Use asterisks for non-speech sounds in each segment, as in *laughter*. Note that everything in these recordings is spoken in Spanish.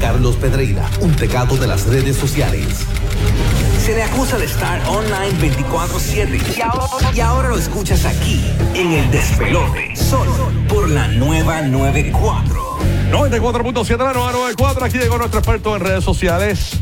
Carlos Pedreira, un tecato de las redes sociales. Se le acusa de estar online 24-7 y ahora, y ahora lo escuchas aquí, en el despelote, solo por la nueva 94. 94.7 la nueva 94. Aquí llegó nuestro experto en redes sociales.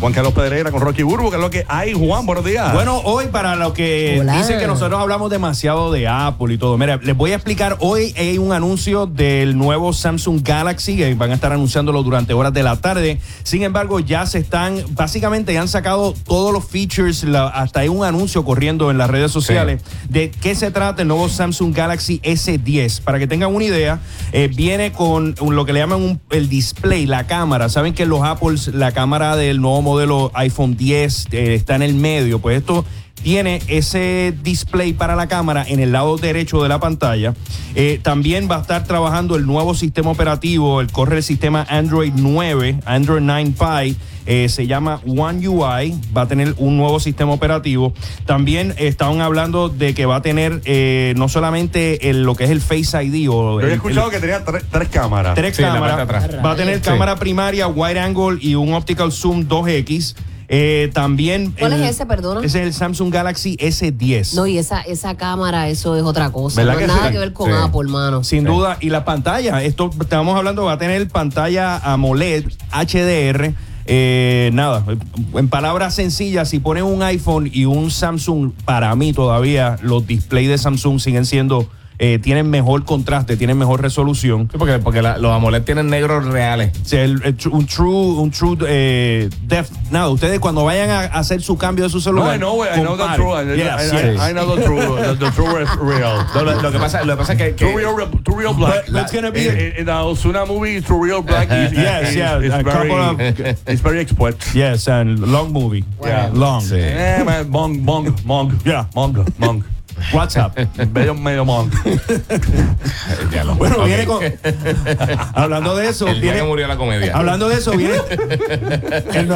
Juan Carlos Pedreira con Rocky Burbu, que es lo que hay. Juan, buenos días. Bueno, hoy para lo que Hola. dicen que nosotros hablamos demasiado de Apple y todo. Mira, les voy a explicar. Hoy hay un anuncio del nuevo Samsung Galaxy que van a estar anunciándolo durante horas de la tarde. Sin embargo, ya se están, básicamente ya han sacado todos los features, la- hasta hay un anuncio corriendo en las redes sociales de qué se trata el nuevo Samsung Galaxy S10. Para que tengan una idea, eh, viene con lo que le llaman un- el display, la cámara. Saben que los Apples, la cámara del nuevo modelo iPhone 10 eh, está en el medio. Pues esto tiene ese display para la cámara en el lado derecho de la pantalla. Eh, también va a estar trabajando el nuevo sistema operativo, el corre el sistema Android 9, Android 9 Pie. eh, se llama One UI, va a tener un nuevo sistema operativo. También estaban hablando de que va a tener eh, no solamente el- lo que es el Face ID o Yo he escuchado el- que tenía tres, tres cámaras. tres Sí, cámaras. Va a tener Sí. cámara primaria, wide angle y un optical zoom 2X. Eh, también. ¿Cuál el- es ese, perdona? Ese es el Samsung Galaxy S10. No, y esa, esa cámara, eso es otra cosa. ¿Verdad No que nada sí? que ver con Sí. Apple, hermano. Sin duda. Y la pantalla, esto estamos hablando, va a tener pantalla AMOLED HDR. Eh, nada, en palabras sencillas, si ponen un iPhone y un Samsung, para mí todavía los displays de Samsung siguen siendo, eh, tienen mejor contraste, tienen mejor resolución. Sí, porque, porque la- los AMOLED tienen negros reales. Sea, el- el un true, un true eh, depth. Nada, ustedes cuando vayan a hacer su cambio de su No, celular. I know, I know the true. Yes, I- yes. I- I know the true. The, the true is real. *laughs* No, lo, lo que pasa, lo que pasa es que, que- True real, true real black. But it's gonna be- in, in, in the Ozuna movie, True Real Black is, *laughs* Yes, is, yeah, is a very, couple of- *laughs* it's very expert. Yes, and long movie. Yeah. Long. Sí. Eh, man, monk, monk, monk. Yeah. Monk, monk. WhatsApp. Medio, medio *laughs* lo- Bueno, viene con. *laughs* hablando de eso, El día viene. que murió la comedia. Hablando de eso, viene. *laughs* el,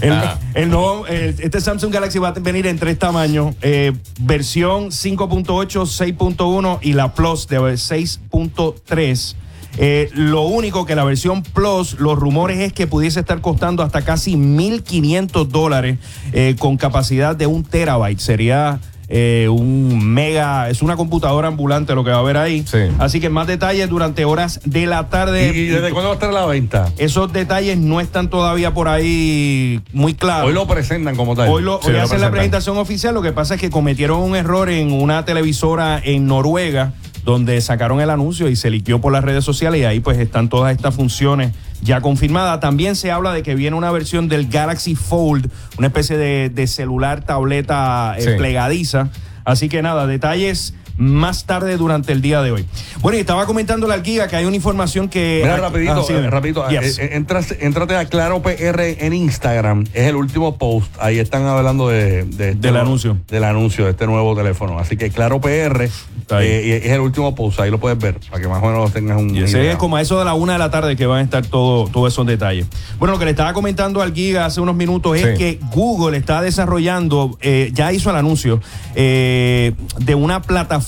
el- Ah. el nuevo- el- este Samsung Galaxy va a venir en tres tamaños: eh, versión 5.8, 6.1 y la Plus de 6.3. Eh, lo único que la versión Plus, los rumores es que pudiese estar costando hasta casi 1.500 dólares eh, con capacidad de un terabyte. Sería eh, un mega, es una computadora ambulante lo que va a haber ahí. Sí. Así que más detalles durante horas de la tarde. ¿Y, desde cuándo va a estar a la venta? Esos detalles no están todavía por ahí muy claros. Hoy lo presentan como tal. Hoy, lo, Sí, hoy lo hacen la presentación oficial. Lo que pasa es que cometieron un error en una televisora en Noruega, donde sacaron el anuncio y se liquió por las redes sociales. Y ahí pues están todas estas funciones ya confirmadas. También se habla de que viene una versión del Galaxy Fold, una especie de, de celular, tableta eh, Sí. plegadiza. Así que nada, detalles más tarde durante el día de hoy. Bueno, y estaba comentándole al Giga que hay una información que... Mira, rapidito, Ah, sí, eh, rapidito. Yes. eh, eh, entras- entrate a Claro PR en Instagram. Es el último post. Ahí están hablando de, de este Del nuevo- anuncio. Del anuncio de este nuevo teléfono. Así que Claro PR eh, es el último post. Ahí lo puedes ver para que más o menos tengas un. Y ese idea. es como a eso de la una de la tarde que van a estar todo- todos esos detalles. Bueno, lo que le estaba comentando al Giga hace unos minutos es Sí. que Google está desarrollando, eh, ya hizo el anuncio, eh, de una plataforma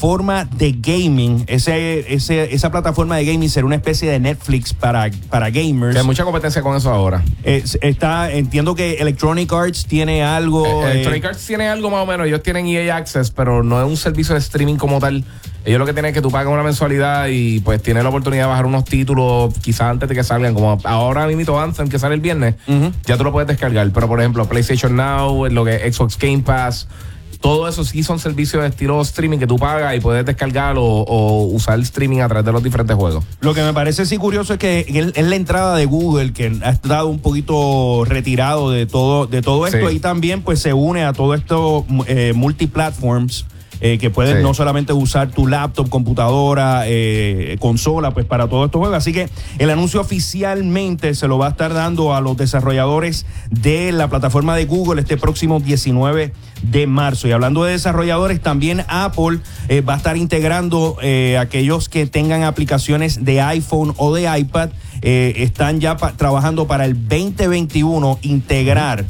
de gaming. Ese, ese- esa plataforma de gaming será una especie de Netflix para, para gamers. Que hay mucha competencia con eso ahora. Eh, está, entiendo que Electronic Arts tiene algo. Eh, eh, Electronic Arts tiene algo más o menos. Ellos tienen EA Access, pero no es un servicio de streaming como tal. Ellos lo que tienen es que tú pagas una mensualidad y pues tienes la oportunidad de bajar unos títulos quizás antes de que salgan. Como ahora mismo Anthem que sale el viernes, ya tú lo puedes descargar. Pero por ejemplo, PlayStation Now, lo que es Xbox Game Pass. Todo eso sí son servicios de estilo streaming que tú pagas y puedes descargar o, o usar el streaming a través de los diferentes juegos. Lo que me parece sí curioso es que es la entrada de Google que ha estado un poquito retirado de todo, de todo esto Sí. y también pues se une a todo esto eh, multiplatforms. Eh, que pueden Sí. no solamente usar tu laptop, computadora, eh, consola, pues para todos estos juegos. Así que el anuncio oficialmente se lo va a estar dando a los desarrolladores de la plataforma de Google este próximo 19 de marzo. Y hablando de desarrolladores, también Apple eh, va a estar integrando eh, aquellos que tengan aplicaciones de iPhone o de iPad. están ya pa- trabajando para el 2021 integrar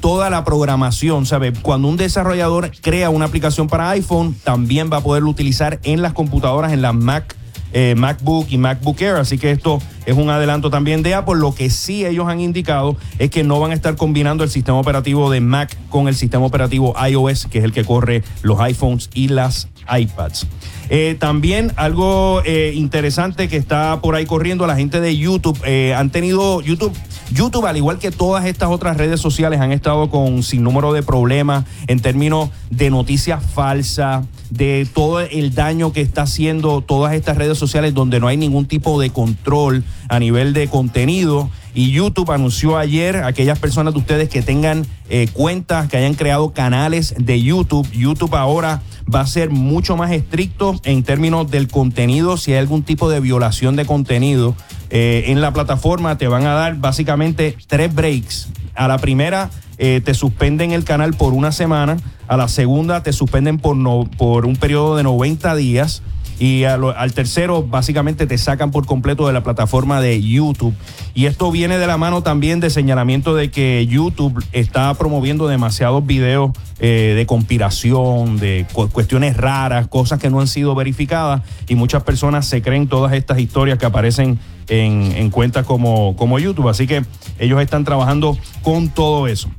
toda la programación, ¿sabe? Cuando un desarrollador crea una aplicación para iPhone, también va a poderlo utilizar en las computadoras, en las Mac, eh, MacBook y MacBook Air. Así que esto es un adelanto también de Apple. Lo que sí ellos han indicado es que no van a estar combinando el sistema operativo de Mac con el sistema operativo iOS, que es el que corre los iPhones y las iPads. Eh, también algo eh, interesante que está por ahí corriendo, la gente de YouTube eh, han tenido YouTube. YouTube, al igual que todas estas otras redes sociales, han estado con sin número de problemas en términos de noticias falsas, de todo el daño que está haciendo todas estas redes sociales donde no hay ningún tipo de control a nivel de contenido. Y YouTube anunció ayer a aquellas personas de ustedes que tengan eh, cuentas, que hayan creado canales de YouTube. YouTube ahora va a ser mucho más estricto en términos del contenido. Si hay algún tipo de violación de contenido eh, en la plataforma, te van a dar básicamente tres breaks. A la primera eh, te suspenden el canal por una semana, a la segunda te suspenden por, no, por un periodo de 90 días y al tercero básicamente te sacan por completo de la plataforma de YouTube. Y esto viene de la mano también de señalamiento de que YouTube está promoviendo demasiados videos eh, de conspiración, de cu- cuestiones raras, cosas que no han sido verificadas y muchas personas se creen todas estas historias que aparecen en, en cuentas como, como YouTube. Así que ellos están trabajando con todo eso.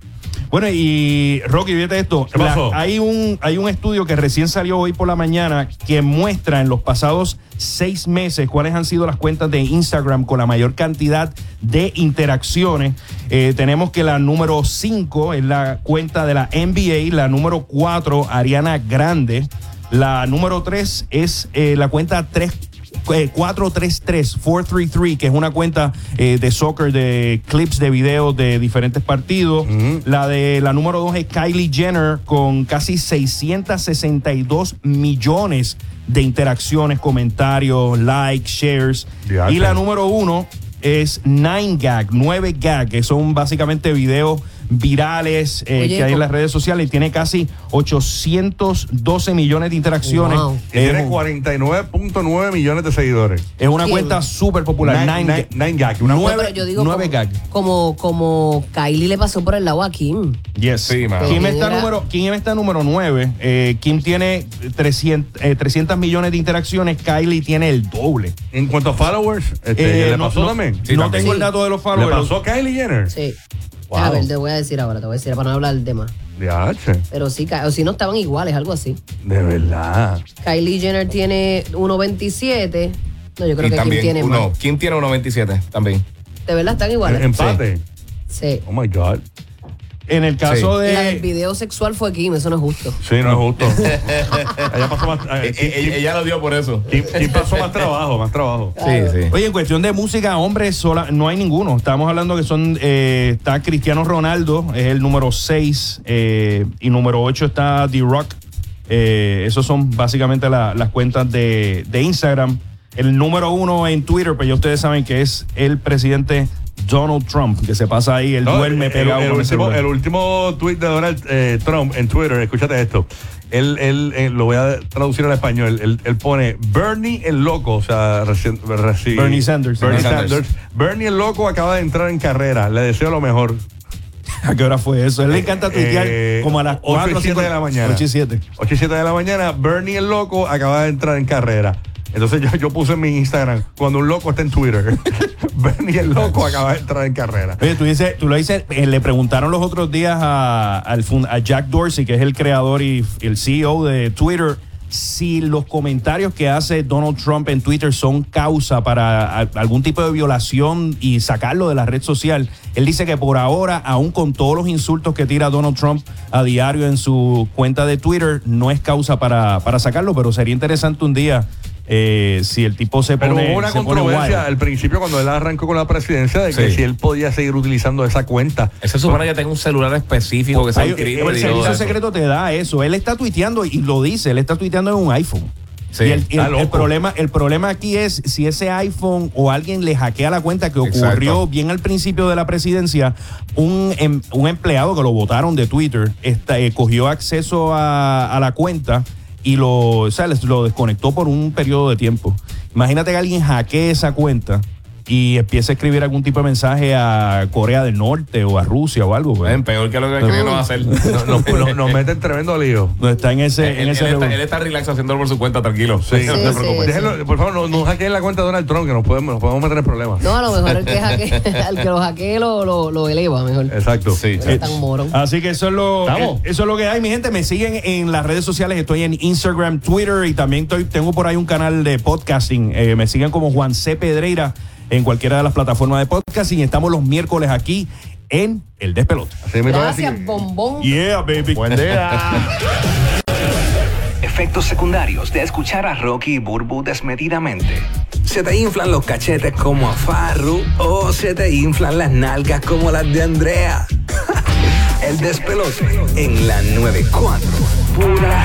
Bueno, y Rocky, fíjate esto. ¿Qué pasó? hay, un, hay un estudio que recién salió hoy por la mañana que muestra en los pasados seis meses cuáles han sido las cuentas de Instagram con la mayor cantidad de interacciones. Eh, tenemos que la número 5 es la cuenta de la NBA, la número 4, Ariana Grande. La número 3 es eh, la cuenta 3. Eh, 433, 433, que es una cuenta eh, de soccer, de clips de videos de diferentes partidos. La de la número 2 es Kylie Jenner con casi 662 millones de interacciones, comentarios, likes, shares. Y la número 1 es 9gag, 9gag, que son básicamente videos virales eh, Oye, que hay en las redes sociales y tiene casi 812 millones de interacciones. Wow. Y tiene Es, 49.9 millones de seguidores. es una ¿Quién? cuenta súper popular. Nine- Nine, nine- nine gag, una nueve- yo digo nueve como, gag. como, como Kylie le pasó por el lado a Kim. Yes. Sí. Kim está Era- número, Kim está número 9. Eh, Kim tiene 300, eh, 300 millones de interacciones. Kylie tiene el doble. En cuanto a followers, este, Eh, ¿le no- pasó no- también? Sí, no también. tengo el dato de los ¿Le followers. pasó a Kylie Jenner? Sí. Wow. A ver, te voy a decir ahora, te voy a decir para no hablar del tema. Diache, Pero sí, o si no estaban iguales, algo así. de verdad. Kylie Jenner tiene 1.27. No, yo creo y que Kim también, tiene uno, más. Kim tiene 1.27 también. De verdad están iguales. Empate. Sí. Oh my God. En el caso de. video sexual fue Kim, eso no es justo. Sí, no es justo. *laughs* Ella pasó más. eh, Kim- Kim- ella lo dio por eso. Kim, Kim pasó más trabajo, más trabajo. Sí, sí. Oye, en cuestión de música, hombres, sola, no hay ninguno. Estamos hablando que son. eh, está Cristiano Ronaldo, es el número 6. y número 8 está D-Rock. Eh, esos son básicamente la- las cuentas de, de Instagram. El número uno en Twitter, pues ya ustedes saben que es el presidente Donald Trump, que se pasa ahí, él No, duerme el, pegado el último, el último tweet de Donald eh, Trump en Twitter, escúchate esto. Él, él, eh, lo voy a traducir al español. Él, él pone Bernie el loco, o sea, reci- reci- Bernie Sanders. Bernie Sanders. Bernie el loco acaba de entrar en carrera. Le deseo lo mejor. *laughs* ¿A qué hora fue eso? Él le encanta tuitear Eh, como a las 8 y 4 7 de la mañana. 8 y 7. 8 y 7 de la mañana, Bernie el loco acaba de entrar en carrera. Entonces yo, yo puse en mi Instagram, cuando un loco está en Twitter, *laughs* Bernie el loco acaba de entrar en carrera. Oye, tú, dices, tú lo dices, eh, le preguntaron los otros días a, al fun- a Jack Dorsey, que es el creador y el CEO de Twitter, si los comentarios que hace Donald Trump en Twitter son causa para algún tipo de violación y sacarlo de la red social. Él dice que por ahora, aún con todos los insultos que tira Donald Trump a diario en su cuenta de Twitter, no es causa para, para sacarlo, pero sería interesante un día eh, si el tipo se Pero pone hubo una controversia al principio cuando él arrancó con la presidencia de que Sí. si él podía seguir utilizando esa cuenta. Ese supone que tenga un celular específico que sea el servicio eso. secreto te da eso. Él está tuiteando y lo dice, él está tuiteando en un iPhone. Sí, y el, y está el- el loco. problema, el problema aquí es si ese iPhone o alguien le hackea la cuenta que ocurrió Exacto. bien al principio de la presidencia, un, em- un empleado que lo votaron de Twitter esta- eh, cogió acceso a, a la cuenta y lo, o sea, lo desconectó por un periodo de tiempo. Imagínate que alguien hackee esa cuenta y empiece a escribir algún tipo de mensaje a Corea del Norte o a Rusia o algo. pues. Es peor que lo que queremos hacer. Nos, *laughs* nos- nos meten tremendo lío. No está en ese, en él, ese él está, él está relax haciéndolo por su cuenta, tranquilo. Sí, no Sí, te sí. preocupes. Déjenlo, por favor, no, no hackeen la cuenta de Donald Trump, que nos podemos, nos podemos meter en problemas. No, a lo mejor el que, hackee- *laughs* el que lo hackee lo, lo, lo eleva mejor. Exacto. Sí. No es tan morón. Así que eso es lo ¿Estamos? eh, eso es lo que hay, mi gente. Me siguen en las redes sociales. Estoy en Instagram, Twitter y también estoy, tengo por ahí un canal de podcasting. Eh, me siguen como Juan C. Pedreira en cualquiera de las plataformas de podcasting. Estamos los miércoles aquí en El Despelote. Así Gracias, bombón. Yeah, baby. Buen día. *laughs* Efectos secundarios de escuchar a Rocky y Burbu desmedidamente. Se te inflan los cachetes como a Farru o se te inflan las nalgas como las de Andrea. *laughs* El despelote en la 94. Pura